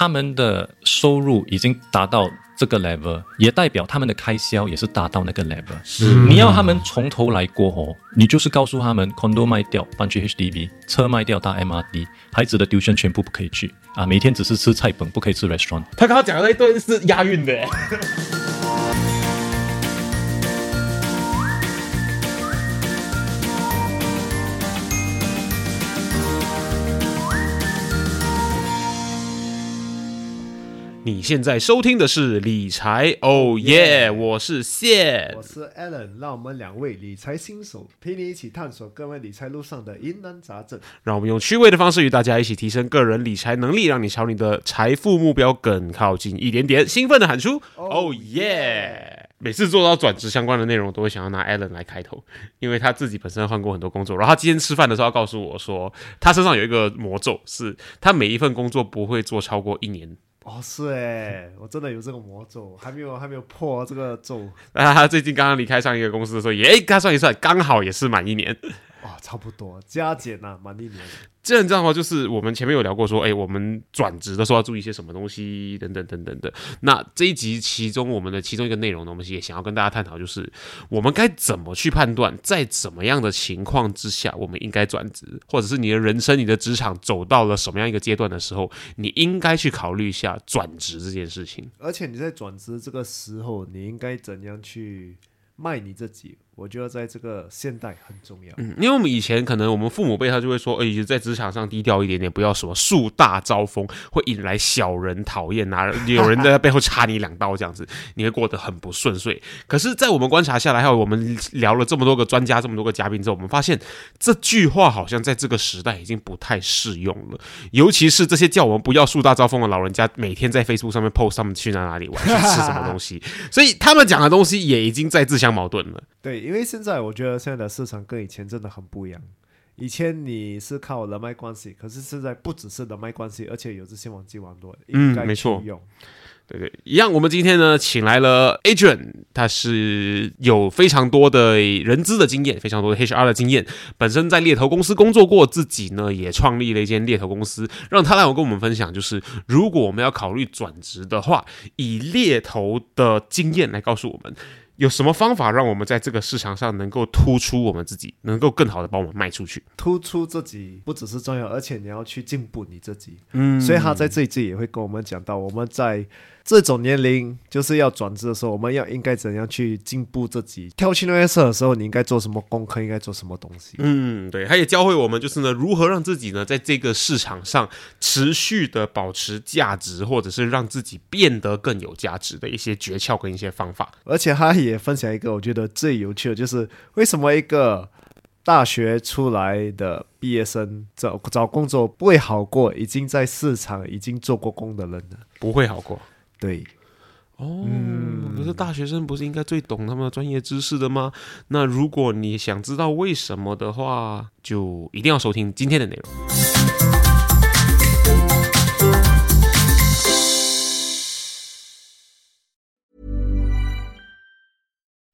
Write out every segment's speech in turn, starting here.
他们的收入已经达到这个 level，也代表他们的开销也是达到那个 level。是，你要他们从头来过哦，你就是告诉他们，condo 卖掉，搬去 HDB，车卖掉，搭 MRT，孩子的 tuition 全部不可以去啊，每天只是吃菜本，不可以吃 restaurant。他刚刚讲的那一段是押韵的。你现在收听的是理财哦耶！我是谢，我是 Alan，让我们两位理财新手陪你一起探索各位理财路上的疑难杂症，让我们用趣味的方式与大家一起提升个人理财能力，让你朝你的财富目标更靠近一点点。兴奋的喊出哦耶！每次做到转职相关的内容，都会想要拿 Alan 来开头，因为他自己本身换过很多工作，然后他今天吃饭的时候告诉我说，他身上有一个魔咒，是他每一份工作不会做超过一年。哦，是哎，我真的有这个魔咒，还没有还没有破这个咒。啊，最近刚刚离开上一个公司的时候，也哎，他算一算，刚好也是满一年。哇，差不多加减呐，满一年。这样这样的话，就是我们前面有聊过，说，哎，我们转职的时候要注意一些什么东西，等等等等的。那这一集其中我们的其中一个内容呢，我们也想要跟大家探讨，就是我们该怎么去判断，在怎么样的情况之下，我们应该转职，或者是你的人生、你的职场走到了什么样一个阶段的时候，你应该去考虑一下转职这件事情。而且你在转职这个时候，你应该怎样去卖你自己？我觉得在这个现代很重要，嗯，因为我们以前可能我们父母辈他就会说，哎，在职场上低调一点点，不要什么树大招风，会引来小人讨厌，啊有人在 背后插你两刀这样子，你会过得很不顺遂。可是，在我们观察下来，还有我们聊了这么多个专家，这么多个嘉宾之后，我们发现这句话好像在这个时代已经不太适用了，尤其是这些叫我们不要树大招风的老人家，每天在 Facebook 上面 post 他们去哪哪里玩，去吃什么东西，所以他们讲的东西也已经在自相矛盾了。对。因为现在我觉得现在的市场跟以前真的很不一样。以前你是靠人脉关系，可是现在不只是人脉关系，而且有这些网际网络，嗯，没错，用。对对，一样。我们今天呢，请来了 Adrian，他是有非常多的人资的经验，非常多的 HR 的经验。本身在猎头公司工作过，自己呢也创立了一间猎头公司。让他来我跟我们分享，就是如果我们要考虑转职的话，以猎头的经验来告诉我们。有什么方法让我们在这个市场上能够突出我们自己，能够更好的把我们卖出去？突出自己不只是重要，而且你要去进步你自己。嗯，所以他在这一季也会跟我们讲到，我们在。这种年龄就是要转职的时候，我们要应该怎样去进步自己？跳去那些社的时候，你应该做什么功课？应该做什么东西？嗯，对，他也教会我们，就是呢，如何让自己呢，在这个市场上持续的保持价值，或者是让自己变得更有价值的一些诀窍跟一些方法。而且他也分享一个我觉得最有趣的，就是为什么一个大学出来的毕业生找找工作不会好过已经在市场已经做过工的人呢？不会好过。对，哦，可是大学生不是应该最懂他们的专业知识的吗？那如果你想知道为什么的话，就一定要收听今天的内容。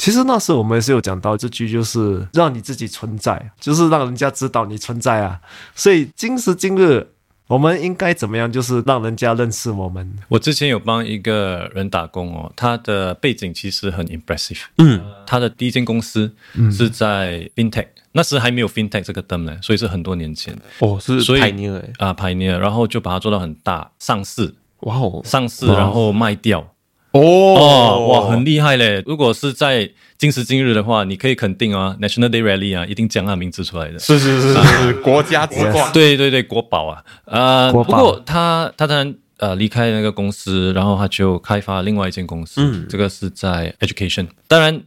其实那时候我们也是有讲到这句，就是让你自己存在，就是让人家知道你存在啊。所以今时今日，我们应该怎么样，就是让人家认识我们。我之前有帮一个人打工哦，他的背景其实很 impressive。嗯，他的第一间公司是在 fintech，那时还没有 fintech 这个灯呢，所以是很多年前。哦，是 pioneer 啊，pioneer，然后就把它做到很大，上市。哇哦，上市然后卖掉。哦哇，很厉害嘞！如果是在今时今日的话，你可以肯定啊，National Day Rally 啊，一定讲他名字出来的。是是是是，国家之冠。对对对，国宝啊！呃，不过他他当然呃离开那个公司，然后他就开发另外一间公司。嗯，这个是在 Education。当然，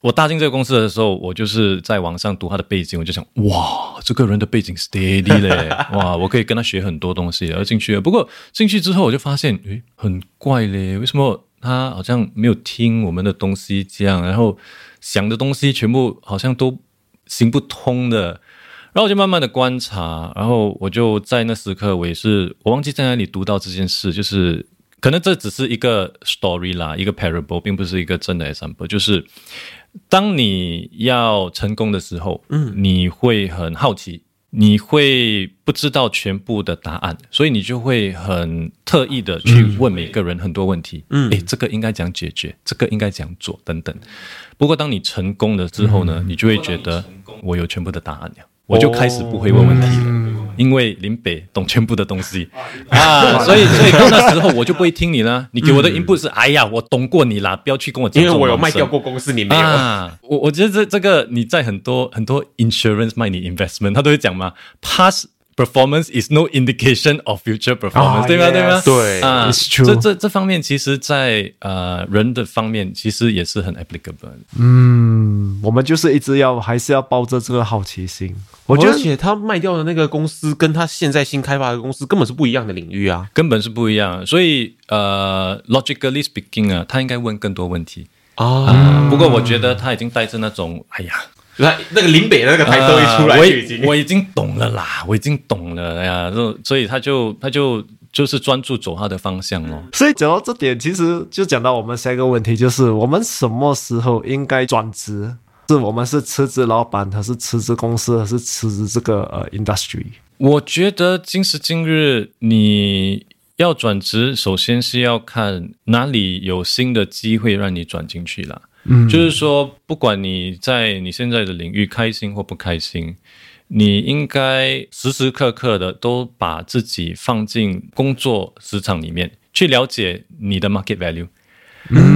我踏进这个公司的时候，我就是在网上读他的背景，我就想，哇，这个人的背景 steady 嘞，哇，我可以跟他学很多东西，而进去了。不过进去之后，我就发现，诶，很怪嘞，为什么他好像没有听我们的东西这样，然后想的东西全部好像都行不通的。然后我就慢慢的观察，然后我就在那时刻，我也是我忘记在哪里读到这件事，就是可能这只是一个 story 啦，一个 parable，并不是一个真的 example。就是当你要成功的时候，嗯，你会很好奇，你会不知道全部的答案，所以你就会很特意的去问每个人很多问题，嗯，诶，这个应该怎样解决，这个应该怎样做等等。不过当你成功了之后呢，你就会觉得我有全部的答案了。我就开始不会问问题了，因为林北懂全部的东西啊，所以所以到那时候我就不会听你了。你给我的 input 是，哎呀，我懂过你啦，不要去跟我讲。因为我有卖掉过公司，你没有。我我觉得这这个你在很多很多 insurance 卖你 investment，他都会讲嘛，pass。Performance is no indication of future performance，对吗？对吗？对啊，这这这方面，其实，在呃人的方面，其实也是很 applicable。嗯，我们就是一直要还是要抱着这个好奇心。我觉得且，他卖掉的那个公司，跟他现在新开发的公司根本是不一样的领域啊，根本是不一样。所以，呃，logically speaking 啊，他应该问更多问题啊。不过，我觉得他已经带着那种，哎呀。那那个林北的那个台都一出来，我已经我已经懂了啦，我已经懂了呀，就所以他就他就就是专注走他的方向哦。所以讲到这点，其实就讲到我们下一个问题，就是我们什么时候应该转职？是我们是辞职老板，还是辞职公司，还是辞职这个呃 industry？我觉得今时今日你要转职，首先是要看哪里有新的机会让你转进去了。嗯，就是说，不管你在你现在的领域开心或不开心，你应该时时刻刻的都把自己放进工作职场里面，去了解你的 market value，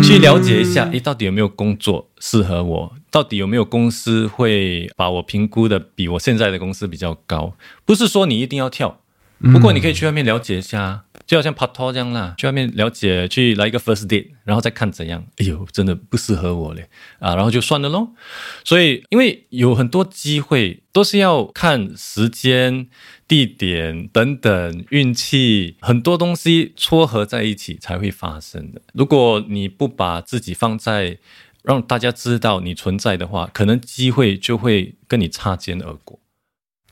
去了解一下，诶，到底有没有工作适合我？到底有没有公司会把我评估的比我现在的公司比较高？不是说你一定要跳，不过你可以去外面了解一下。就好像拍拖这样啦，去外面了解，去来一个 first date，然后再看怎样。哎呦，真的不适合我嘞啊，然后就算了咯。所以，因为有很多机会都是要看时间、地点等等运气，很多东西撮合在一起才会发生的。如果你不把自己放在让大家知道你存在的话，可能机会就会跟你擦肩而过。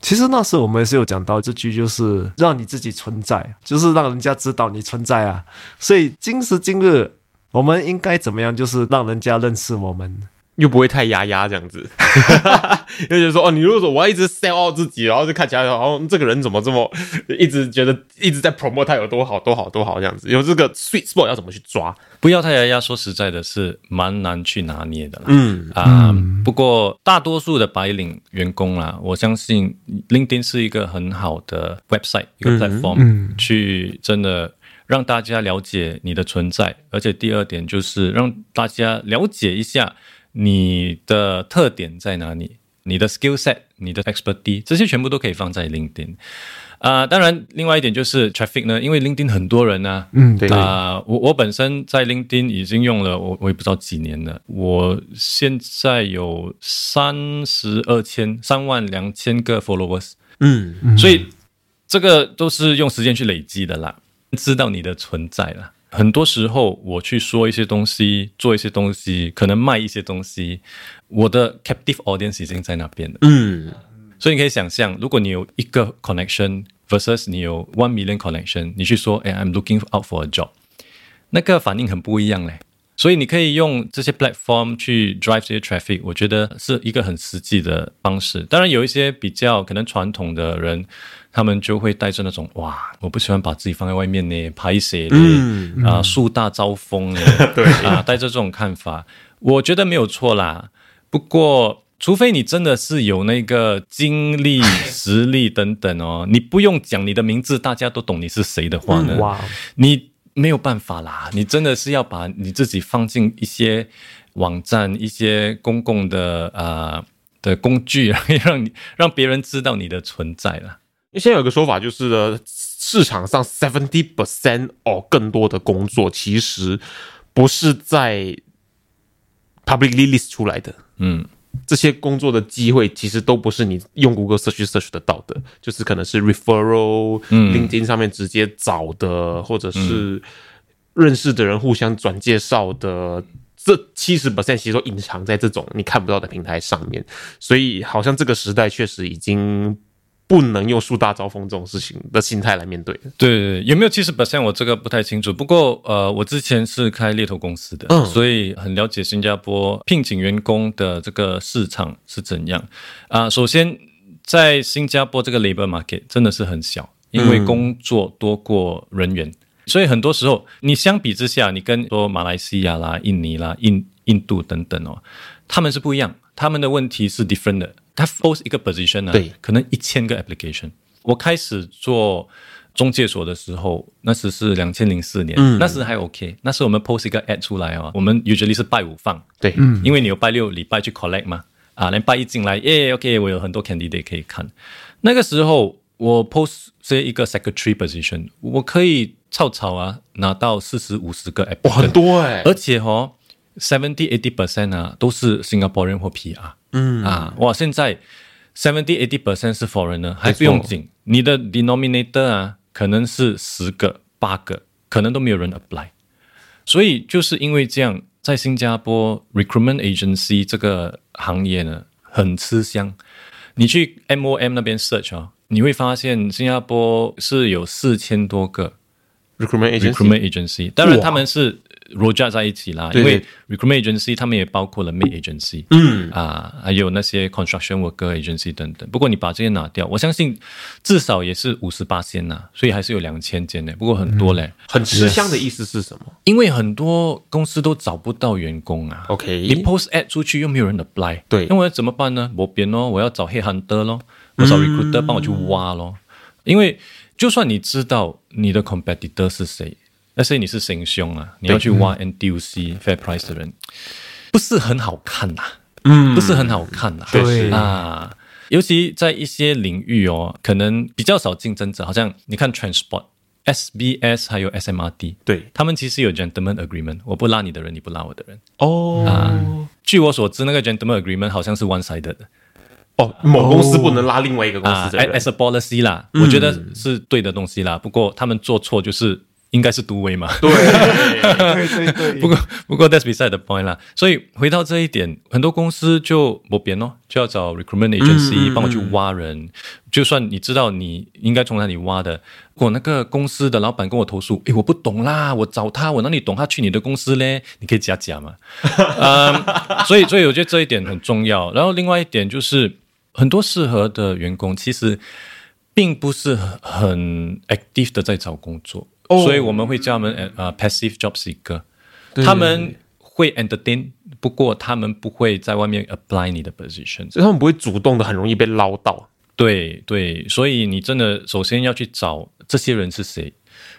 其实那时我们也是有讲到这句，就是让你自己存在，就是让人家知道你存在啊。所以今时今日，我们应该怎么样？就是让人家认识我们。又不会太压压这样子，又觉得说哦，你如果说我要一直 sell out 自己，然后就看起来哦，这个人怎么这么一直觉得一直在 promote 他有多好多好多好这样子，有这个 sweet spot 要怎么去抓？不要太压压，说实在的，是蛮难去拿捏的啦。嗯啊，不过大多数的白领员工啦，我相信 LinkedIn 是一个很好的 website 一个 platform，去真的让大家了解你的存在，而且第二点就是让大家了解一下。你的特点在哪里？你的 skill set、你的 expertise，这些全部都可以放在 LinkedIn 啊。当然，另外一点就是 traffic 呢，因为 LinkedIn 很多人呢。嗯，对啊。我我本身在 LinkedIn 已经用了，我我也不知道几年了。我现在有三十二千、三万两千个 followers。嗯，所以这个都是用时间去累积的啦，知道你的存在了。很多时候，我去说一些东西，做一些东西，可能卖一些东西，我的 captive audience 已经在那边了。嗯，所以你可以想象，如果你有一个 connection versus 你有 one million connection，你去说，哎，I'm looking out for a job，那个反应很不一样嘞。所以你可以用这些 platform 去 drive 这些 traffic，我觉得是一个很实际的方式。当然，有一些比较可能传统的人。他们就会带着那种哇，我不喜欢把自己放在外面呢，拍摄的啊，树大招风呢，对啊，带着这种看法，我觉得没有错啦。不过，除非你真的是有那个精力、实力等等哦，你不用讲你的名字，大家都懂你是谁的话呢，哇你没有办法啦。你真的是要把你自己放进一些网站、一些公共的啊的工具，让你让别人知道你的存在了。因为现在有个说法，就是呢，市场上 seventy percent 哦更多的工作，其实不是在 publicly list 出来的。嗯，这些工作的机会其实都不是你用谷歌 search search 得到的，就是可能是 referral、LinkedIn 上面直接找的，或者是认识的人互相转介绍的。这七十 percent 其实都隐藏在这种你看不到的平台上面，所以好像这个时代确实已经不能用树大招风这种事情的心态来面对的。对有没有七十 percent 我这个不太清楚。不过呃，我之前是开猎头公司的，嗯所以很了解新加坡聘请员工的这个市场是怎样啊、首先，在新加坡这个 labor market 真的是很小，因为工作多过人员。所以很多时候，你相比之下，你跟说马来西亚啦、印尼啦、印印度等等哦，他们是不一样，他们的问题是 different 的。他 post 一个 position 呢、对。可能一千个 application。我开始做中介所的时候，那时是两千零四年，那时还 OK。那时我们 post 一个 ad 出来啊，我们 usually 是拜五放，对，因为你有拜六礼拜去 collect 嘛，啊，连拜一进来，耶，OK，我有很多 candidate 可以看。那个时候我 post 这一个 secretary position，我可以草草啊拿到四十五十个 app，哇，很多哎、而且哦，seventy eighty percent 啊都是新加坡人或 PR，嗯啊，哇，现在 seventy eighty percent 是 foreigner，还不用紧，你的 denominator 啊可能是十个八个，可能都没有人 apply，所以就是因为这样，在新加坡 recruitment agency 这个行业呢很吃香，你去 MOM 那边 search 啊、你会发现新加坡是有四千多个 recruitment agency recruitment agency，当然他们是 roja 在一起啦，因为 recruitment agency 他们也包括了 maid agency，嗯啊，还有那些 construction worker agency 等等。不过你把这些拿掉，我相信至少也是五十八间呐，所以还是有两千间呢。不过很多嘞，很吃香的意思是什么因为很多公司都找不到员工啊。？OK，你 post ad 出去又没有人 apply，对那我要怎么办呢？我变咯，我要找 head hunter 咯，我找 recruiter 帮我去挖咯。因为就算你知道你的 competitor 是谁，但是你是行凶啊，你要去挖 NDUC fair price 的人，不是很好看呐、嗯，不是很好看呐、确实啊。尤其在一些领域哦，可能比较少竞争者，好像你看 transport、SBS 还有 SMRD，对他们其实有 gentleman agreement，我不拉你的人，你不拉我的人。哦据我所知，那个 gentleman agreement 好像是 one sided 的哦，某公司不能拉另外一个公啊司的人，as a policy 啦，我觉得是对的东西啦。不过他们做错就是应该是独威嘛。对，对 对对，不过不过 that's beside the point 啦。所以回到这一点，很多公司就不变哦，就要找 recruitment agency 帮我去挖人。就算你知道你应该从哪里挖的，如果那个公司的老板跟我投诉，诶，我不懂啦，我找他，我哪里懂他去你的公司嘞？你可以加价嘛。嗯，所以所以我觉得这一点很重要。然后另外一点就是，很多适合的员工其实并不是很很 active 的在找工作，所以我们会叫他们呃、呃 passive job seeker。他们会 entertain，不过他们不会在外面 apply 你的 position。所以他们不会主动的，很容易被捞到。对对，所以你真的首先要去找这些人是谁，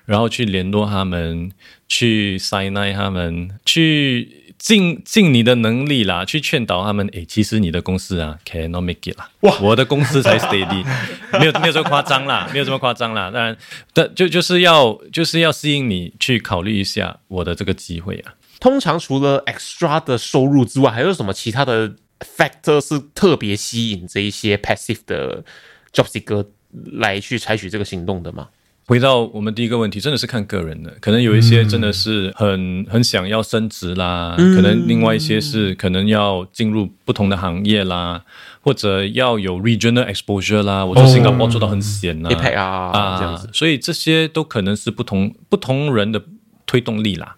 然后去联络他们，去 sign 他们，去尽尽你的能力啦，去劝导他们。诶，其实你的公司啊，cannot make it 啦。哇，我的公司才 steady，没有没有这么夸张啦，没有这么夸张啦。当然，但就就是要就是要吸引你去考虑一下我的这个机会啊。通常除了 extra 的收入之外，还有什么其他的 factor 是特别吸引这一些 passive 的 job seeker 来去采取这个行动的吗？回到我们第一个问题，真的是看个人的，可能有一些真的是很很想要升职啦，可能另外一些是可能要进入不同的行业啦，或者要有 regional exposure 啦。我在新加坡做到很闲呐、啊这样子所以这些都可能是不同不同人的推动力啦。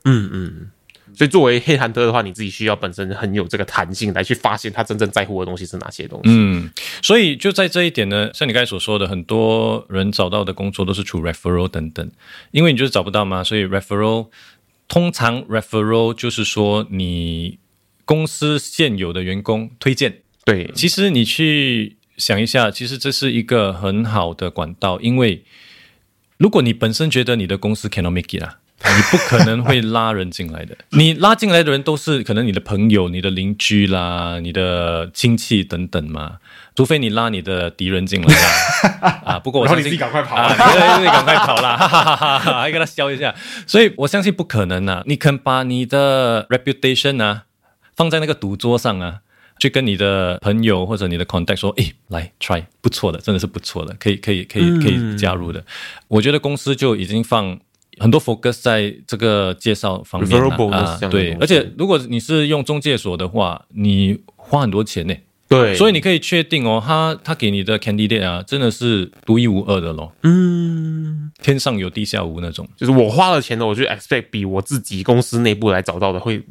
所以作为黑韩特的话，你自己需要本身很有这个弹性来去发现他真正在乎的东西是哪些东西。嗯，所以就在这一点呢，像你刚才所说的，很多人找到的工作都是出 referral 等等，因为你就是找不到嘛，所以 referral 通常 referral 就是说你公司现有的员工推荐。对，其实你去想一下，其实这是一个很好的管道，因为如果你本身觉得你的公司 cannot make it 啊。你不可能会拉人进来的，你拉进来的人都是可能你的朋友、你的邻居啦、你的亲戚等等嘛，除非你拉你的敌人进来啦。啊，不过我相信自己赶快跑啊，对对 对，赶快跑啦，哈哈哈哈哈，还跟他笑一下。所以我相信不可能啊，你肯把你的 reputation 啊放在那个赌桌上啊，去跟你的朋友或者你的 contact 说，诶，来 try，不错的，真的是不错的，可以可以可以可以加入的。我觉得公司就已经放很多 focus 在这个介绍方面啊对，而且如果你是用中介所的话，你花很多钱呢。对，所以你可以确定哦，他他给你的 candidate 啊，真的是独一无二的咯。嗯，天上有地下无那种。就是我花了钱的，我就 expect 比我自己公司内部来找到的会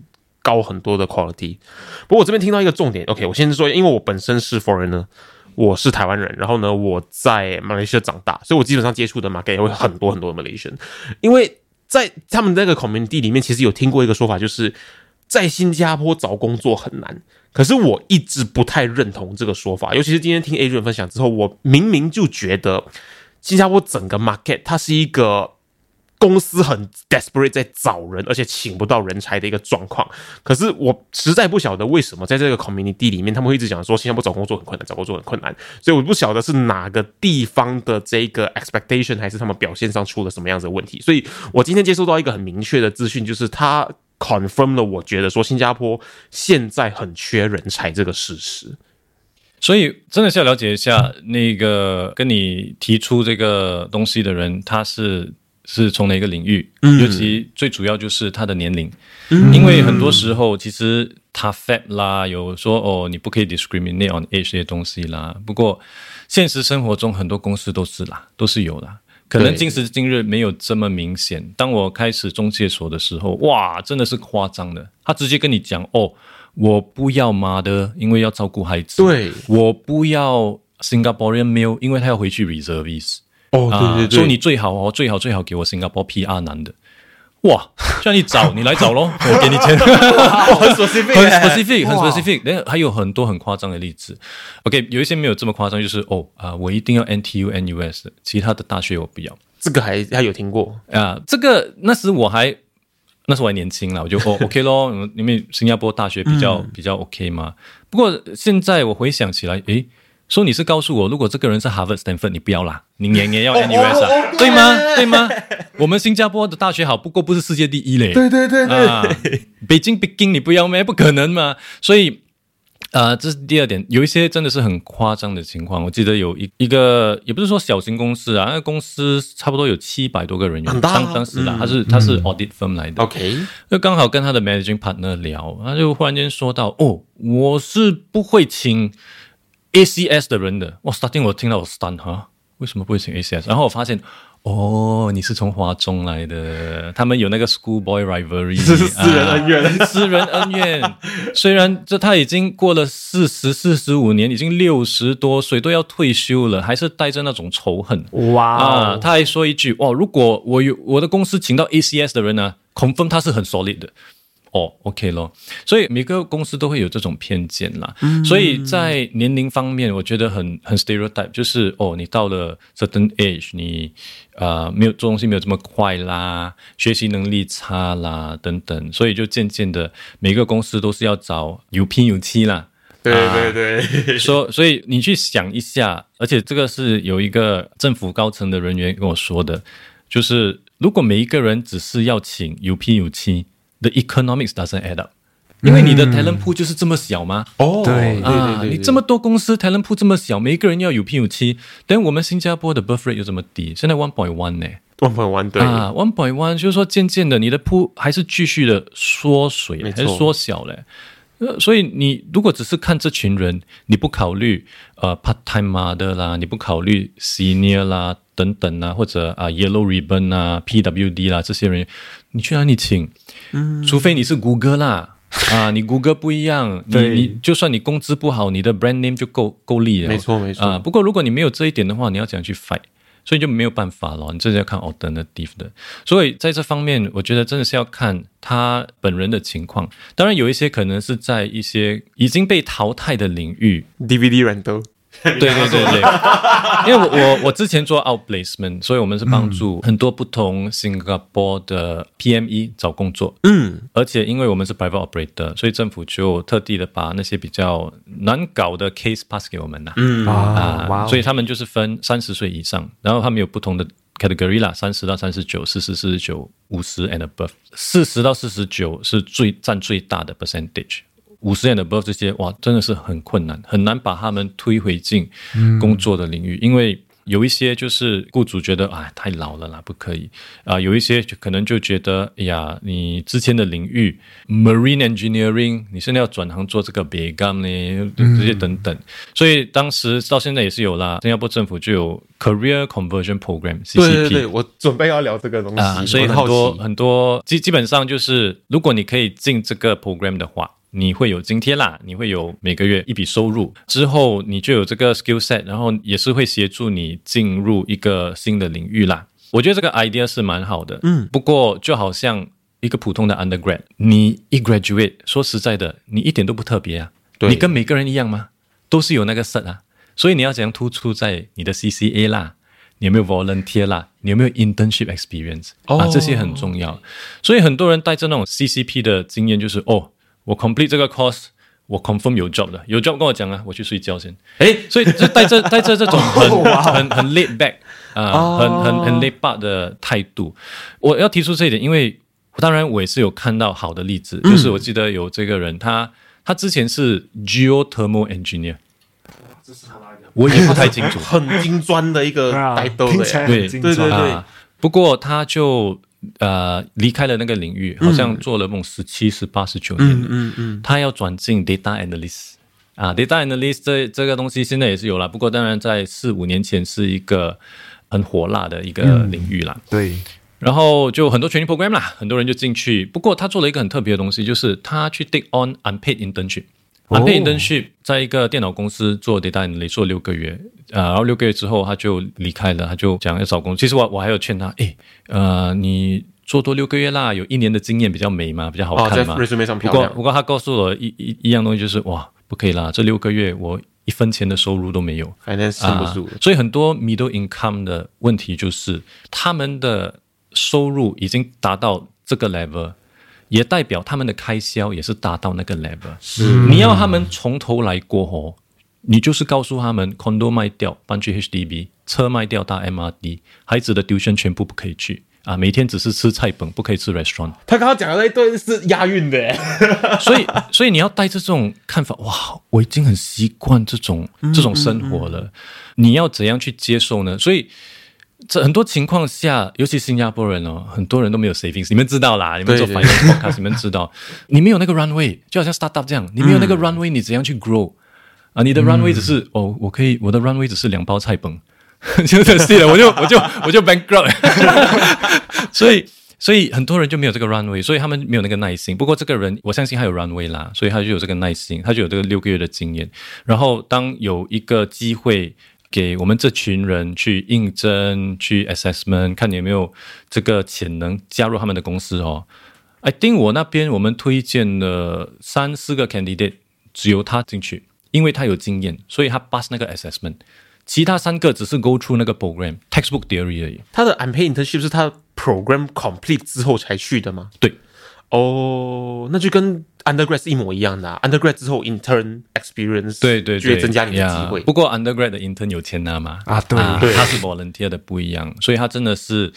高很多的 quality。不过我这边听到一个重点，OK，我先说，因为我本身是 foreigner，我是台湾人，然后呢，我在马来西亚长大，所以我基本上接触的 market 会很多很多的 Malaysian，因为在他们那个 community 里面，其实有听过一个说法，就是在新加坡找工作很难。可是我一直不太认同这个说法，尤其是今天听 A 君分享之后，我明明就觉得新加坡整个 market 它是一个公司很 desperate 在找人，而且请不到人才的一个状况。可是我实在不晓得为什么在这个 community 里面，他们会一直讲说新加坡找工作很困难，找工作很困难。所以我不晓得是哪个地方的这个 expectation，还是他们表现上出了什么样子的问题。所以我今天接收到一个很明确的资讯，就是他 confirm 了我觉得说新加坡现在很缺人才这个事实。所以真的是要了解一下那个跟你提出这个东西的人，他是是从哪个领域，尤其最主要就是他的年龄，因为很多时候其实他 fat 啦，有说哦你不可以 discriminate on age 这些东西啦。不过现实生活中很多公司都是啦，都是有啦。可能今时今日没有这么明显。当我开始中介所的时候，哇，真的是夸张的。他直接跟你讲哦，我不要妈的，因为要照顾孩子。对我不要 Singaporean male，因为他要回去 reservist。哦对对对，说你最好哦，最好最好给我 Singapore PR 男的。哇，叫你找你来找咯，我给你钱。很 specific，很 specific，很 specific，那还有很多很夸张的例子。OK，有一些没有这么夸张，就是哦啊、我一定要 NTU、NUS，的其他的大学我不要这个还还有听过，啊。这个那时我还那时我还年轻了，我就哦 OK 咯，因为新加坡大学比较、比较 OK 嘛。不过现在我回想起来，诶。说你是告诉我，如果这个人是 Harvard、Stanford，你不要啦，你年年要 NUS 啊，对吗？对吗？我们新加坡的大学好，不过不是世界第一嘞。对对对对，啊，北京、北京你不要咩？不可能嘛！所以，呃，这是第二点，有一些真的是很夸张的情况。我记得有一一个，也不是说小型公司啊，那个公司差不多有七百多个人员，很大啊当当时啦，他是他是 audit firm 来的。OK，就刚好跟他的 managing partner 聊，他就忽然间说到：“哦，我是不会请 ACS 的人的。”哇，starting 我听到我 stun 哈，为什么不会请 ACS？然后我发现。哦，你是从华中来的，他们有那个 schoolboy rivalry，这 是私人恩怨啊私人恩怨。虽然这他已经过了四十四十五年，已经六十多岁，都要退休了，还是带着那种仇恨。哇他还说一句：“哇，如果我有我的公司请到 ACS 的人呢，confirm 他是很 solid 的。”哦，OK 咯，所以每个公司都会有这种偏见啦。所以在年龄方面，我觉得很很 stereotype，就是哦，你到了 certain age，你呃没有做东西没有这么快啦，学习能力差啦等等，所以就渐渐的每个公司都是要找有拼有七啦。对对对，说，所以你去想一下，而且这个是有一个政府高层的人员跟我说的，就是如果每一个人只是要请有 P 有七，the economics doesn't add up，因为你的 talent pool 就是这么小吗？哦，对啊，对对，你这么多公司 talent pool 这么小，每一个人要有 P 有七，但我们新加坡的 birth rate 又这么低，现在 one point one 呢？one point one 对，啊，one point one 就是说渐渐的你的 pool 还是继续的缩水，还是缩小嘞。呃，所以你如果只是看这群人，你不考虑呃 part time mother 啦，你不考虑 senior 啦等等啊，或者啊、yellow ribbon 啊 PWD 啦这些人，你去哪里请？嗯，除非你是谷歌啦。啊，你谷歌不一样，你对你就算你工资不好，你的 brand name 就够够力了。没错没错啊，不过如果你没有这一点的话，你要怎样去 fight？所以就没有办法了，你这是要看 alternative 的。所以在这方面，我觉得真的是要看他本人的情况。当然，有一些可能是在一些已经被淘汰的领域，DVD rental，对对对对，因为我我我之前做 outplacement，所以我们是帮助很多不同 Singapore 的 PME 找工作。嗯，而且因为我们是 private operator，所以政府就特地的把那些比较难搞的 case pass 给我们呐、嗯。啊，哇哦，所以他们就是分三十岁以上，然后他们有不同的 category 啦，三十到三十九、四十、四十九、五十 and above，四十到四十九是最占最大的 percentage。五十 and above 这些，哇，真的是很困难，很难把他们推回进工作的领域，因为。有一些就是雇主觉得啊太老了啦，不可以啊。有一些可能就觉得，哎呀，你之前的领域 marine engineering，你现在要转行做这个别干呢，这些等等。所以当时到现在也是有啦，新加坡政府就有 career conversion program。对对对，我准备要聊这个东西啊。所以很多很多基基本上就是，如果你可以进这个 program 的话。你会有津贴啦，你会有每个月一笔收入，之后你就有这个 skill set，然后也是会协助你进入一个新的领域啦。我觉得这个 idea 是蛮好的，嗯，不过就好像一个普通的 undergrad，你一 graduate，说实在的，你一点都不特别啊，你跟每个人一样吗？都是有那个 set 啊，所以你要怎样突出在你的 CCA 啦，你有没有 volunteer 啦，你有没有 internship experience 啊，这些很重要。所以很多人带着那种 CCP 的经验，就是哦。我 complete 这个 course，我 confirm 有 job 的，有 job 跟我讲啊，我去睡觉先。哎，所以就带着带着这种很 很很 laid back 啊，很很很 laid back 的态度。我要提出这一点，因为当然我也是有看到好的例子，就是我记得有这个人，他他之前是 geothermal engineer，这是他那个，我也不太清楚，很精专的一个带斗的，对对对对。不过他就。呃，离开了那个领域，好像做了梦十七、十八、十九年。嗯嗯嗯，他要转进 data analyst 啊，data analyst 这这个东西现在也是有了，不过当然在四五年前是一个很火辣的一个领域啦。对，然后就很多 training program 啦，很多人就进去。不过他做了一个很特别的东西，就是他去 take on unpaid internship。Unpaid internship 在一个电脑公司做 data analyst 做六个月，呃，然后六个月之后他就离开了，他就讲要找工作。其实我我还有劝他，哎，呃，你做多六个月啦，有一年的经验比较美嘛，比较好看嘛。不过不过他告诉我一一一样东西，就是哇，不可以啦，这六个月我一分钱的收入都没有，还能撑不住。所以很多 middle income 的问题就是他们的收入已经达到这个 level。也代表他们的开销也是达到那个 level。是，你要他们从头来过哦，你就是告诉他们，condo 卖掉，搬去 HDB，车卖掉，搭 MRD，孩子的 tuition 全部不可以去啊，每天只是吃菜本，不可以吃 restaurant。他刚刚讲的那一段是押韵的，所以，所以你要带着这种看法，哇，我已经很习惯这种这种生活了，你要怎样去接受呢？所以。这很多情况下，尤其新加坡人哦，很多人都没有 savings。你们知道啦，你们做 finance podcast，你们知道，你没有那个 runway，就好像 startup 这样，你没有那个 runway，你怎样去 grow 啊？你的 runway 只是哦，我可以，我的 runway 只是两包菜崩，就这是了，我就我就我就 bankrupt。所以所以很多人就没有这个 runway，所以他们没有那个耐心。不过这个人，我相信他有 runway 啦，所以他就有这个耐心，他就有这个六个月的经验。然后当有一个机会。给我们这群人去应征、去 assessment，看你有没有这个潜能加入他们的公司哦。I think 我那边我们推荐了三四个 candidate，只有他进去，因为他有经验，所以他 pass 那个 assessment。其他三个只是 go through 那个 program textbook theory 而已。他的 unpaid internship 是他 program complete 之后才去的吗？对。哦，那就跟 undergrad 是一模一样的，undergrad 之后 intern experience，对对对，增加你的机会。不过 undergrad 的 intern 有钱拿嘛？啊，对对，他是 volunteer 的不一样，所以他真的是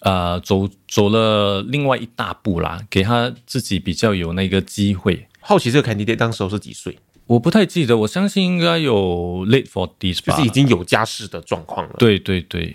呃走走了另外一大步啦，给他自己比较有那个机会。好奇这个 candidate 当时候是几岁？我不太记得，我相信应该有 late forties 吧，就是已经有家室的状况了。对对对。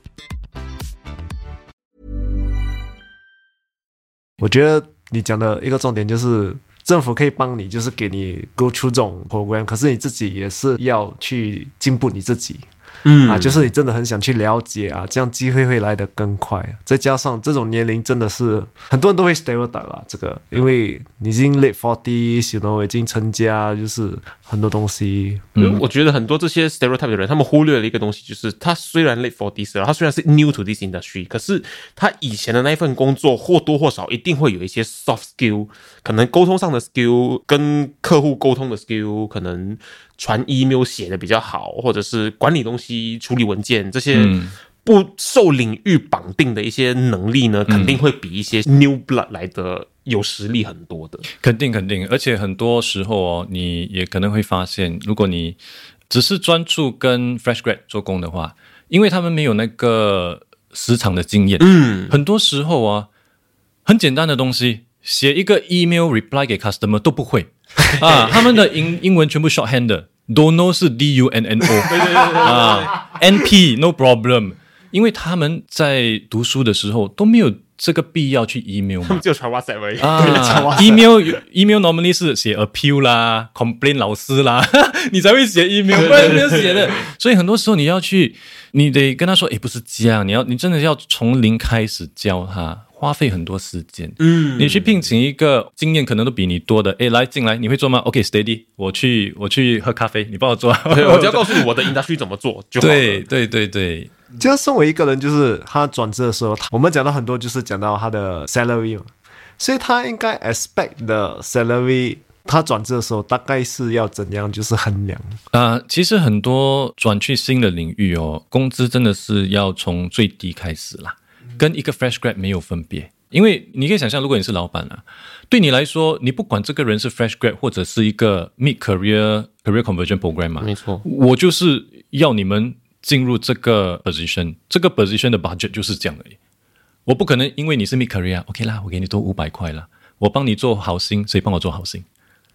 我觉得你讲的一个重点就是政府可以帮你，就是给你 go through 这种 program，可是你自己也是要去进步你自己。嗯啊，就是你真的很想去了解啊，这样机会会来得更快。再加上这种年龄真的是很多人都会 stereotype 啦，这个因为你已经 late forties，然后已经成家，就是很多东西。嗯我觉得很多这些 stereotype 的人，他们忽略了一个东西，就是他虽然 late forties 了，他虽然是 new to this industry，可是他以前的那一份工作或多或少一定会有一些 soft skill，可能沟通上的 skill，跟客户沟通的 skill，可能传 email 写的比较好，或者是管理东西、处理文件这些。不受领域绑定的一些能力呢，肯定会比一些 new blood 来的有实力很多的。肯定肯定，而且很多时候哦，你也可能会发现，如果你只是专注跟 fresh grad 做工的话，因为他们没有那个时长的经验，嗯，很多时候啊，很简单的东西，写一个 email reply 给 customer 都不会啊，他们的英英文全部 shorthand 的，don't know 是 d u n n o，对对对啊，n p no problem，因为他们在读书的时候都没有这个必要去 email 他们。就传 WhatsApp 而已。啊，email email normally 是写 appeal 啦，complain 老师啦，你才会写 email，不然没有写的。所以很多时候你要去，你得跟他说，诶，不是这样，你要你真的要从零开始教他，花费很多时间。嗯，你去聘请一个经验可能都比你多的，哎，来进来，你会做吗？OK，steady，、我去我去喝咖啡，你帮我做。对，我只 要告诉你我的 industry 怎么做就好了。对对对对，就像身为一个人，就是他转职的时候，我们讲到很多，就是讲到他的 salary 嘛，所以他应该 expect 的 salary，他转职的时候大概是要怎样，就是衡量。啊、其实很多转去新的领域哦，工资真的是要从最低开始啦，跟一个 fresh grad 没有分别。因为你可以想象，如果你是老板啊，对你来说，你不管这个人是 fresh grad 或者是一个 mid career career conversion program 嘛，没错我就是要你们进入这个 position，这个 position 的 budget 就是这样而已。我不可能因为你是 mid career OK 啦，我给你多五百块啦，我帮你做好心，谁帮我做好心？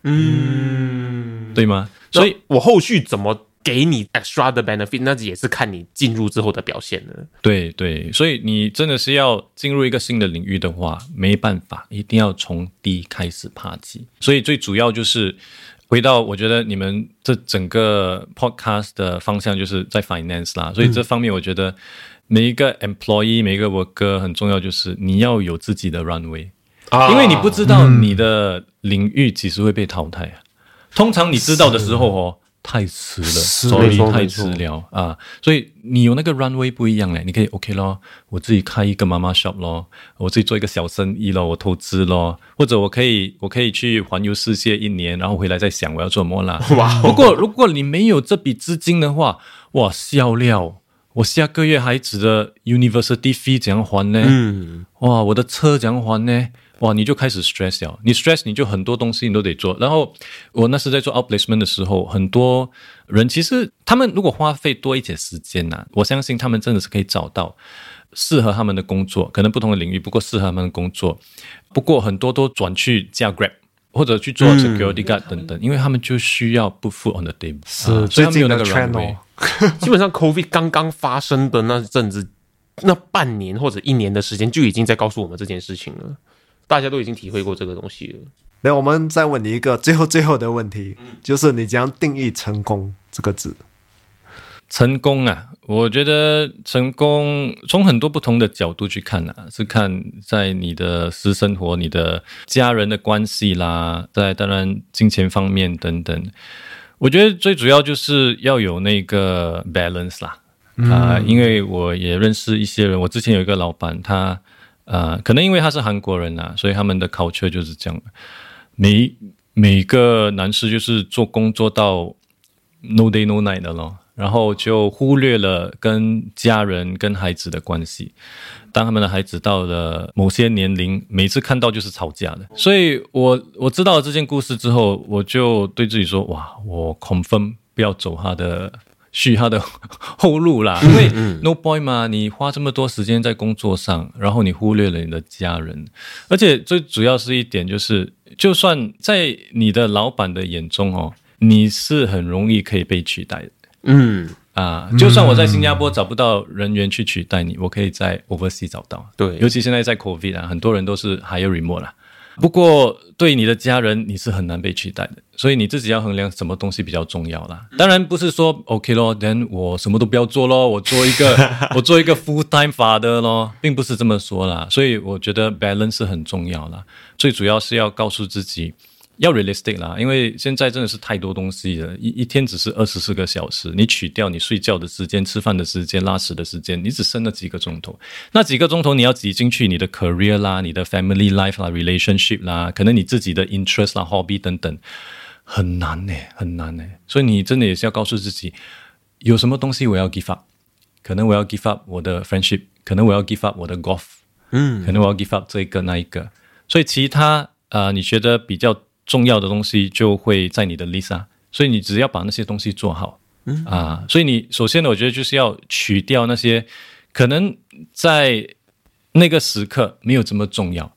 嗯，对吗？所以我后续怎么给你 extra 的 benefit，那也是看你进入之后的表现了。对对，所以你真的是要进入一个新的领域的话，没办法，一定要从低开始爬起。所以最主要就是回到，我觉得你们这整个 podcast 的方向就是在 finance 啦，所以这方面我觉得每一个 employee 每一个 worker 很重要，就是你要有自己的 runway，、啊因为你不知道你的领域几时会被淘汰啊。通常你知道的时候哦，太迟了，所以太迟了啊。所以你有那个 runway 不一样嘞，你可以 OK 咯，我自己开一个妈妈 shop 咯，我自己做一个小生意咯，我投资咯，或者我可以我可以去环游世界一年，然后回来再想我要做什么啦。哇！不过如果你没有这笔资金的话，哇，笑料。我下个月孩子的 university fee 怎样还呢？嗯，哇，我的车怎样还呢？哇，你就开始 stress 了。你 stress 你就很多东西你都得做。然后我那时在做 outplacement 的时候，很多人其实他们如果花费多一点时间呐、我相信他们真的是可以找到适合他们的工作，可能不同的领域，不过适合他们的工作。不过很多都转去加 Grab 或者去做 security guard 等等，因为他们就需要 put food on the table，是啊所以他们有那个最近的 trend runway 哦。基本上 COVID 刚刚发生的那阵子，那半年或者一年的时间，就已经在告诉我们这件事情了。大家都已经体会过这个东西了。那我们再问你一个最后最后的问题，就是你怎样定义成功这个字？成功啊，我觉得成功从很多不同的角度去看啊，是看在你的私生活、你的家人的关系啦，在当然金钱方面等等。我觉得最主要就是要有那个 balance 啦，啊、因为我也认识一些人，我之前有一个老板，他呃，可能因为他是韩国人啊，所以他们的 culture 就是这样，每每个男士就是做工做到 no day no night 的咯，然后就忽略了跟家人、跟孩子的关系。当他们的孩子到了某些年龄，每次看到就是吵架的。所以我我知道了这件故事之后，我就对自己说：哇，我 confirm 不要走他的。续他的 后路啦，因为 no boy 嘛，你花这么多时间在工作上，然后你忽略了你的家人，而且最主要是一点就是，就算在你的老板的眼中哦，你是很容易可以被取代的嗯，啊。就算我在新加坡找不到人员去取代你，我可以在 overseas 找到。对尤其现在在 COVID 啊，很多人都是 hire remote 啦。不过对你的家人，你是很难被取代的，所以你自己要衡量什么东西比较重要啦。当然不是说 OK 咯，then 我什么都不要做咯，我做一个 我做一个 full time father 咯，并不是这么说啦。所以我觉得 balance 是很重要啦，最主要是要告诉自己。要 realistic 啦，因为现在真的是太多东西了，一一天只是二十四个小时，你取掉你睡觉的时间、吃饭的时间、拉屎的时间，你只剩了几个钟头，那几个钟头你要挤进去你的 career 啦、你的 family life 啦、relationship 啦，可能你自己的 interest 啦、hobby 等等，很难呢，很难呢。所以你真的也是要告诉自己，有什么东西我要 give up，可能我要 give up 我的 friendship，可能我要 give up 我的 golf，嗯，可能我要 give up 这一个那一个，所以其他呃，你觉得比较。重要的东西就会在你的 list 啊，所以你只要把那些东西做好，嗯。啊，所以你首先呢，我觉得就是要取掉那些可能在那个时刻没有这么重要，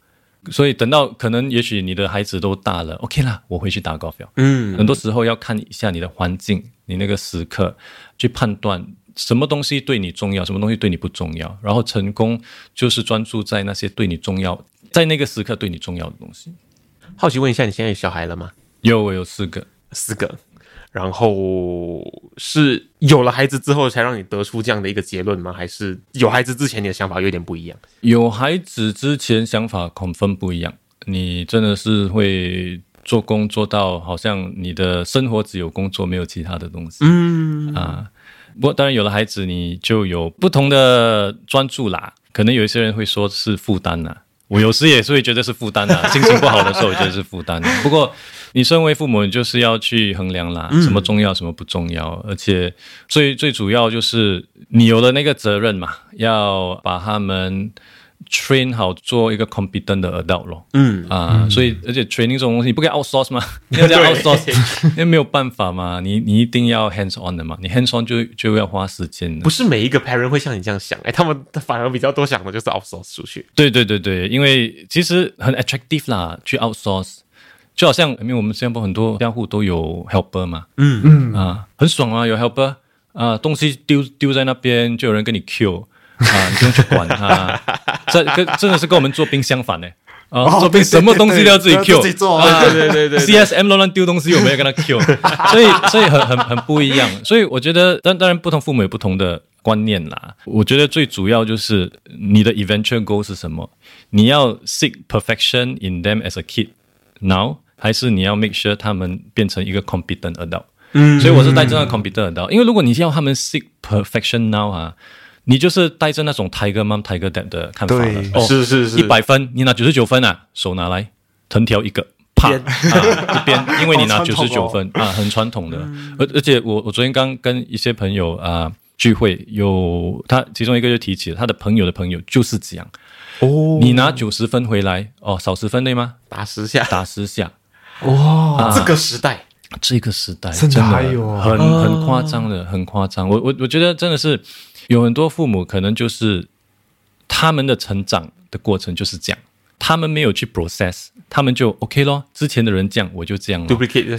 所以等到可能也许你的孩子都大了，OK 啦，我回去打高尔夫。嗯，很多时候要看一下你的环境，你那个时刻去判断什么东西对你重要，什么东西对你不重要，然后成功就是专注在那些对你重要，在那个时刻对你重要的东西。好奇问一下，你现在有小孩了吗？有，我有四个，四个。然后是有了孩子之后才让你得出这样的一个结论吗？还是有孩子之前你的想法有点不一样？有孩子之前想法恐分不一样。你真的是会做工做到好像你的生活只有工作没有其他的东西。嗯啊，不过当然有了孩子你就有不同的专注啦。可能有一些人会说是负担呐。我有时也是会觉得是负担啊，心情不好的时候，我觉得是负担啊。不过，你身为父母，你就是要去衡量啦，什么重要，什么不重要。而且，最最主要就是你有了那个责任嘛，要把他们。Train 好做一个 competent 的 adult 咯，嗯啊，所以而且 training 这种东西你不可以 outsource 吗？你要 outsource，因为没有办法嘛，你你一定要 hands on 的嘛，你 hands on 就就要花时间。不是每一个 parent 会像你这样想，哎，他们反而比较多想的就是 outsource 出去。对对对对，因为其实很 attractive 啦，去 outsource，就好像因为我们新加坡很多家户都有 helper 嘛，嗯嗯啊，很爽啊，有 helper 啊，东西丢丢在那边就有人跟你 Q。啊，你不用去管他，这跟真的是跟我们做兵相反呢。啊，做兵什么东西都要自己 Q，自己做啊，对对对对，CSM 乱乱丢东西，我们要跟他 Q，所以所以很很很不一样。所以我觉得，当当然不同父母有不同的观念啦。我觉得最主要就是你的 eventual goal 是什么？你要 seek perfection in them as a kid now，还是你要 make sure 他们变成一个 competent adult？嗯，所以我是带这个 competent adult，因为如果你要他们 seek perfection now 啊。你就是带着那种 Tiger Mom Tiger Dad 的看法了，哦，是是。是，一百分，你拿九十九分啊，手拿来，藤条一个，啪，一边，因为你拿九十九分啊，很传统的，而而且我我昨天刚跟一些朋友啊聚会，有他其中一个就提起了他的朋友的朋友就是这样，哦，你拿九十分回来，哦，少十分对吗？打十下，打十下，哇，这个时代，这个时代真的很很夸张的，很夸张，我我我觉得真的是。有很多父母可能就是他们的成长的过程就是这样，他们没有去 process，他们就 OK 咯。之前的人这样，我就这样了。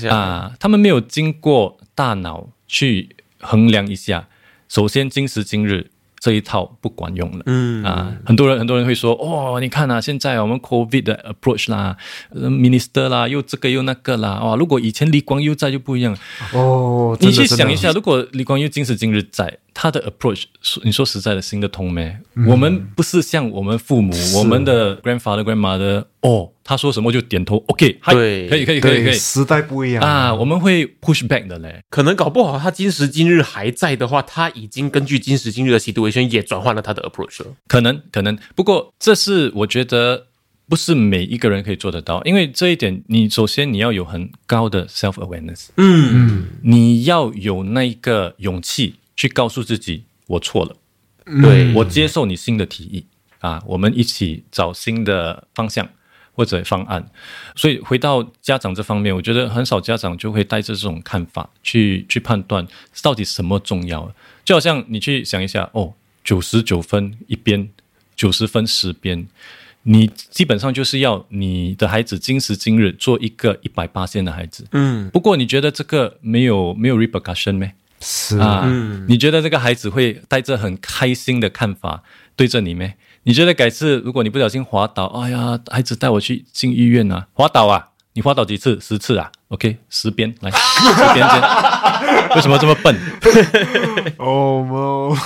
啊，他们没有经过大脑去衡量一下。首先，今时今日。这一套不管用了，嗯。啊，很多人很多人会说，哦，你看啊，现在我们 COVID 的 approach 啦，minister 啦，又这个又那个啦，哦，如果以前李光佑在就不一样，哦，你去想一下，如果李光佑今时今日在，他的 approach，你说实在的，行得通没？我们不是像我们父母，我们的 grandfather grandmother，哦。他说什么就点头，OK，对，可以，可以，可以，可以。时代不一样啊，我们会 push back 的嘞。可能搞不好他今时今日还在的话，他已经根据今时今日的 situation 也转换了他的 approach 了。可能，可能。不过这是我觉得不是每一个人可以做得到，因为这一点，你首先你要有很高的 self awareness，嗯，你要有那个勇气去告诉自己我错了，对我接受你新的提议啊，我们一起找新的方向。或者方案，所以回到家长这方面，我觉得很少家长就会带着这种看法去去判断到底什么重要。就好像你去想一下，哦，九十九分一边，九十分十边，你基本上就是要你的孩子今时今日做一个一百八线的孩子。嗯，不过你觉得这个没有没有 repercussion 没？是啊，你觉得这个孩子会带着很开心的看法对着你咩？你觉得改次如果你不小心滑倒，哎呀，孩子带我去进医院啊，滑倒啊，你滑倒几次？十次啊？OK，十边来，十边先。为什么这么笨？哦么，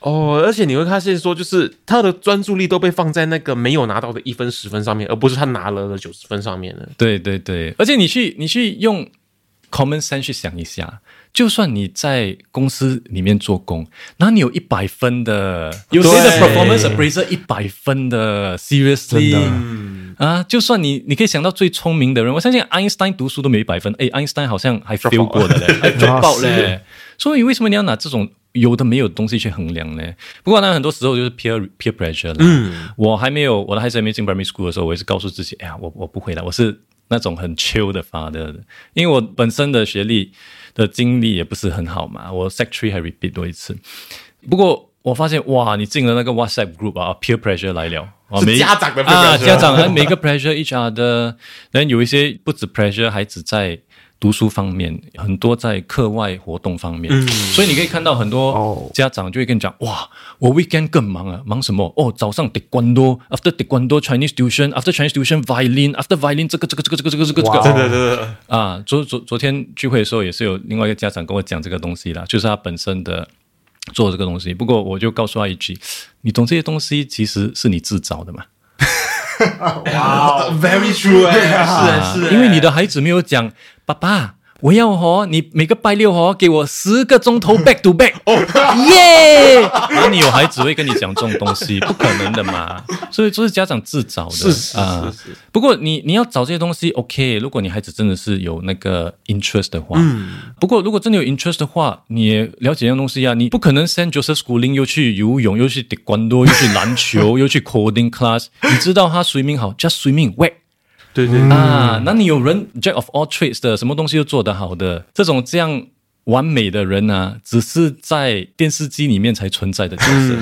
哦，而且你会发现说，就是他的专注力都被放在那个没有拿到的一分、十分上面，而不是他拿了的九十分上面了。对对对，而且你去你去用 common sense 去想一下，就算你在公司里面做工，那你有一百分的，有谁的 performance appraiser 一百分的？Seriously 啊，就算你你可以想到最聪明的人，我相信爱因斯坦读书都没一百分，哎，爱因斯坦好像还 fail 过的嘞，还 drop out 嘞。所以为什么你要拿这种有的没有的东西去衡量呢？不过呢，很多时候就是 peer peer pressure 啦。嗯，我还没有我的孩子还没进 primary school 的时候，我也是告诉自己，哎呀，我我不会的，我是那种很 chill 的 father 的，因为我本身的学历的经历也不是很好嘛，我 sec three 还 repeat 多一次。不过我发现，哇，你进了那个 WhatsApp group 啊，peer pressure 来了，啊，是每家长的啊家长和，每个 pressure each other，然后有一些不止 pressure 孩子在读书方面，很多在课外活动方面，所以你可以看到很多哦。家长就会跟你讲，哇，我 weekend 更忙啊，忙什么？哦，早上 taekwondo，after taekwondo Chinese tuition，after Chinese tuition violin，after violin 这个这个这个这个这个这个这个，哇对对对对，啊，昨昨昨天聚会的时候也是有另外一个家长跟我讲这个东西啦，就是他本身的做这个东西。不过我就告诉他一句，你懂这些东西其实是你自找的嘛，哇，very true 哎，是是，因为你的孩子没有讲爸爸。我要哦，你每个拜六哦，给我十个钟头 back to back，耶！然后你有孩子会跟你讲这种东西，不可能的嘛。所以这是家长自找的，是是啊是是。不过你你要找这些东西，OK。如果你孩子真的是有那个 interest 的话，嗯。不过如果真的有 interest 的话，你也了解一样东西啊。你不可能 send Joseph Schooling 又去游泳，又去 taekwondo，又去篮球，又去 coding class。你知道他 swimming 好，just swimming 对对啊，那你有人 jack of all trades 的，什么东西都做得好的，这种这样完美的人啊，只是在电视机里面才存在的角色。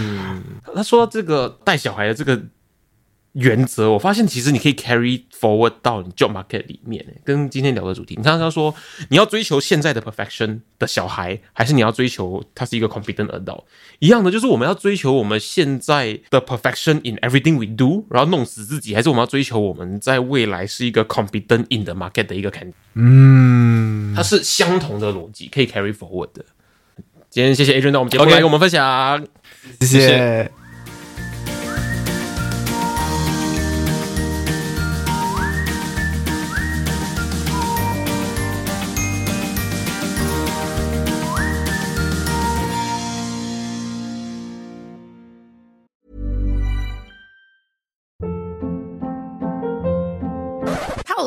他说到这个带小孩的这个原则，我发现其实你可以 carry forward 到你 job market 里面，跟今天聊的主题。你刚刚说你要追求现在的 perfection 的小孩，还是你要追求他是一个 competent adult？一样的，就是我们要追求我们现在的 perfection in everything we do，然后弄死自己，还是我们要追求我们在未来是一个 competent in the market 的一个 can？嗯，它是相同的逻辑，可以 carry forward 的。今天谢谢 Adrian 到我们节目来跟我们分享。谢谢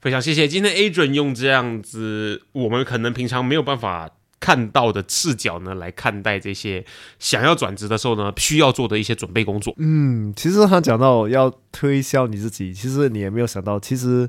非常谢谢今天 Adrian 用这样子我们可能平常没有办法看到的视角呢，来看待这些想要转职的时候呢，需要做的一些准备工作。嗯，其实他讲到要推销你自己，其实你也没有想到，其实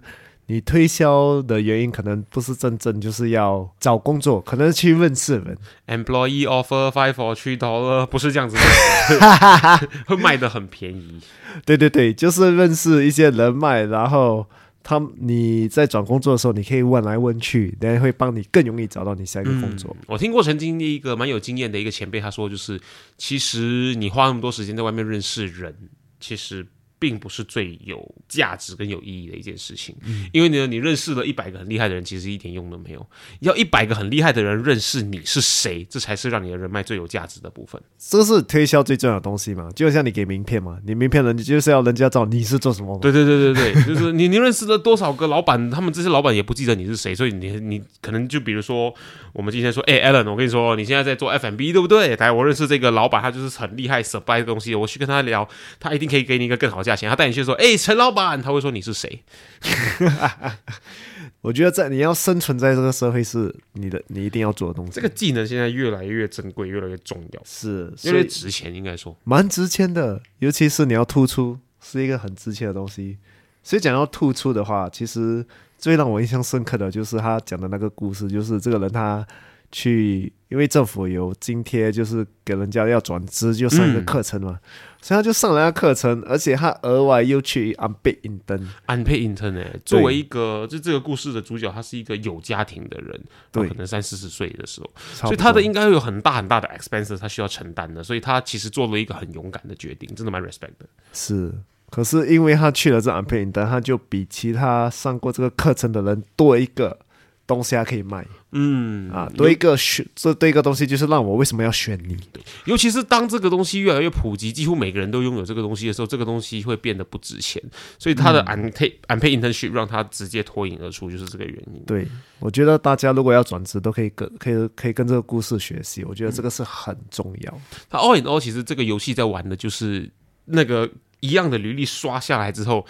你推销的原因可能不是真正就是要找工作，可能是去认识人。Employee offer five for three dollar，不是这样子的，会卖的很便宜。对对对，就是认识一些人脉，然后他你在找工作的时候，你可以问来问去，人家会帮你更容易找到你下一个工作。我听过曾经一个蛮有经验的一个前辈，他说就是，其实你花那么多时间在外面认识人，其实。并不是最有价值跟有意义的一件事情，因为呢，你认识了一百个很厉害的人，其实一点用都没有。要一百个很厉害的人认识你是谁，这才是让你的人脉最有价值的部分。这是推销最重要的东西嘛，就像你给名片嘛，你名片人就是要人家知道你是做什么。对对对对对，就是你你认识了多少个老板，他们这些老板也不记得你是谁，所以你你可能就比如说，我们今天说，哎、a l l e n 我跟你说，你现在在做 F&B 对不对？来，我认识这个老板，他就是很厉害 supply 的东西，我去跟他聊，他一定可以给你一个更好的价钱。他带你去说，哎、陈老板，他会说你是谁？我觉得在你要生存在这个社会是你的你一定要做的东西。这个技能现在越来越珍贵，越来越重要，是越来越值钱，应该说。蛮值钱的，尤其是你要突出，是一个很值钱的东西。所以讲到突出的话，其实最让我印象深刻的就是他讲的那个故事，就是这个人他去，因为政府有津贴，就是给人家要转职就上一个课程嘛，所以他就上了那个课程，而且他额外又去安倍印登，安倍 intern 哎，作为一个就这个故事的主角，他是一个有家庭的人，对。可能三四十岁的时候，所以他的应该会有很大很大的 expenses，他需要承担的，所以他其实做了一个很勇敢的决定，真的蛮 respect 的。是。可是因为他去了这安倍印登，他就比其他上过这个课程的人多一个东西还可以卖嗯啊，多一个选，这多一个东西就是让我为什么要选你？尤其是当这个东西越来越普及，几乎每个人都拥有这个东西的时候，这个东西会变得不值钱。所以他的 unpaid、unpaid internship 让他直接脱颖而出，就是这个原因。对，我觉得大家如果要转职，都可以跟可以可以跟这个故事学习，我觉得这个是很重要。他 all in all，其实这个游戏在玩的就是那个一样的履历刷下来之后，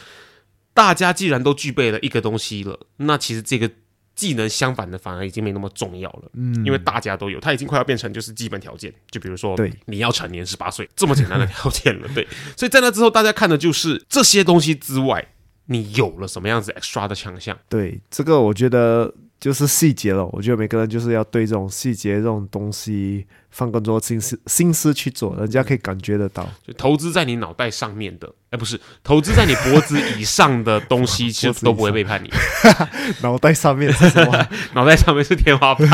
大家既然都具备了一个东西了，那其实这个技能相反的反而已经没那么重要了。嗯，因为大家都有，它已经快要变成就是基本条件。就比如说，对你要成年十八岁这么简单的条件了。对，所以在那之后，大家看的就是这些东西之外，你有了什么样子 extra 的强项。对，这个我觉得就是细节了。我觉得每个人就是要对这种细节这种东西放更多心思心思去做，人家可以感觉得到。就投资在你脑袋上面的，哎，不是投资在你脖子以上的东西，其实都不会背叛你。脑袋上面是什么？脑袋上面是天花板。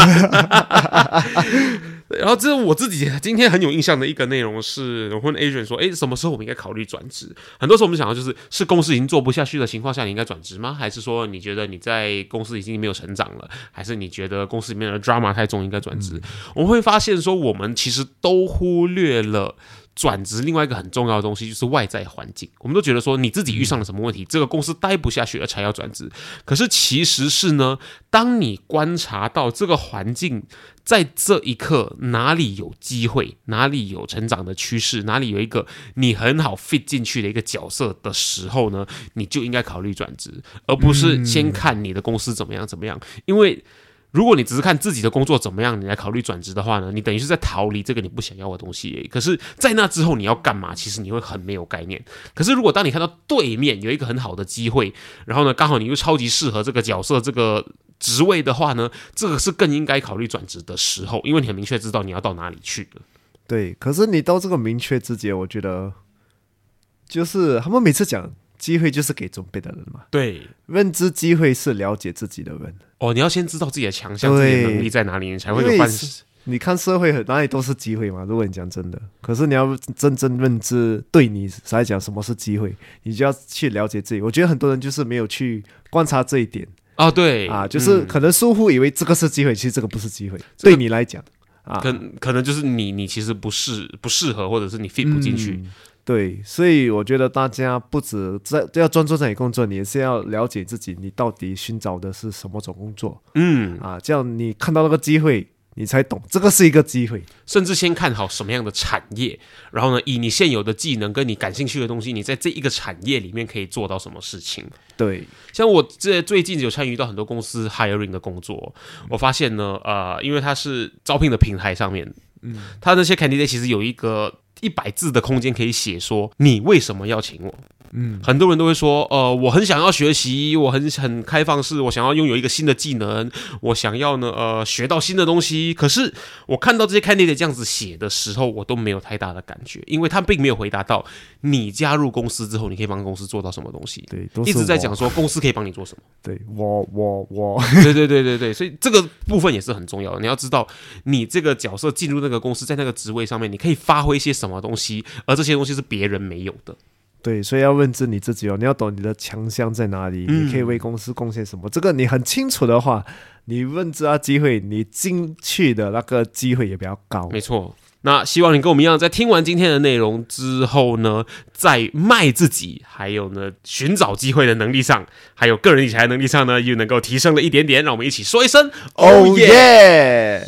对然后这是我自己今天很有印象的一个内容是，我问 Adrian 说，哎，什么时候我们应该考虑转职？很多时候我们想到就是，是公司已经做不下去的情况下，你应该转职吗？还是说你觉得你在公司已经没有成长了？还是你觉得公司里面的 drama 太重，应该转职？我们会发现说，我们其实都忽略了。转职另外一个很重要的东西就是外在环境，我们都觉得说你自己遇上了什么问题，这个公司待不下去了才要转职。可是其实是呢，当你观察到这个环境在这一刻哪里有机会，哪里有成长的趋势，哪里有一个你很好 fit 进去的一个角色的时候呢，你就应该考虑转职，而不是先看你的公司怎么样怎么样，因为。如果你只是看自己的工作怎么样，你来考虑转职的话呢，你等于是在逃离这个你不想要的东西。可是，在那之后你要干嘛？其实你会很没有概念。可是，如果当你看到对面有一个很好的机会，然后呢，刚好你又超级适合这个角色、这个职位的话呢，这个是更应该考虑转职的时候，因为你很明确知道你要到哪里去了。对，可是你到这个明确之节，我觉得就是他们每次讲机会就是给准备的人嘛，对，认知机会是了解自己的人。哦，你要先知道自己的强项、自己的能力在哪里，你才会有办事你看社会很哪里都是机会嘛，如果你讲真的，可是你要真正认知对你来讲什么是机会，你就要去了解自己。我觉得很多人就是没有去观察这一点哦，对啊，就是嗯可能疏忽以为这个是机会，其实这个不是机会，这个对你来讲啊，可可能就是你你其实不适不适合，或者是你 fit 不进去。嗯对，所以我觉得大家不止在要专注在你工作，你也是要了解自己，你到底寻找的是什么种工作嗯，啊？这样你看到那个机会，你才懂这个是一个机会。甚至先看好什么样的产业，然后呢，以你现有的技能跟你感兴趣的东西，你在这一个产业里面可以做到什么事情。对，像我这最近有参与到很多公司 hiring 的工作，我发现呢，呃，因为它是招聘的平台上面，嗯，它那些 candidate 其实有一个一百字的空间可以写说你为什么要请我。嗯，很多人都会说，呃，我很想要学习，我很很开放式，我想要拥有一个新的技能，我想要呢，呃，学到新的东西。可是我看到这些 candidate 这样子写的时候，我都没有太大的感觉，因为他并没有回答到你加入公司之后，你可以帮公司做到什么东西。对都一直在讲说公司可以帮你做什么。对我我我，对对对对对，所以这个部分也是很重要的。你要知道，你这个角色进入那个公司，在那个职位上面，你可以发挥一些什么东西，而这些东西是别人没有的。对，所以要认知你自己哦，你要懂你的强项在哪里，嗯你可以为公司贡献什么。这个你很清楚的话，你认知啊机会，你进去的那个机会也比较高。没错。那希望你跟我们一样，在听完今天的内容之后呢，在卖自己，还有呢寻找机会的能力上，还有个人理财能力上呢，又能够提升了一点点。让我们一起说一声哦耶！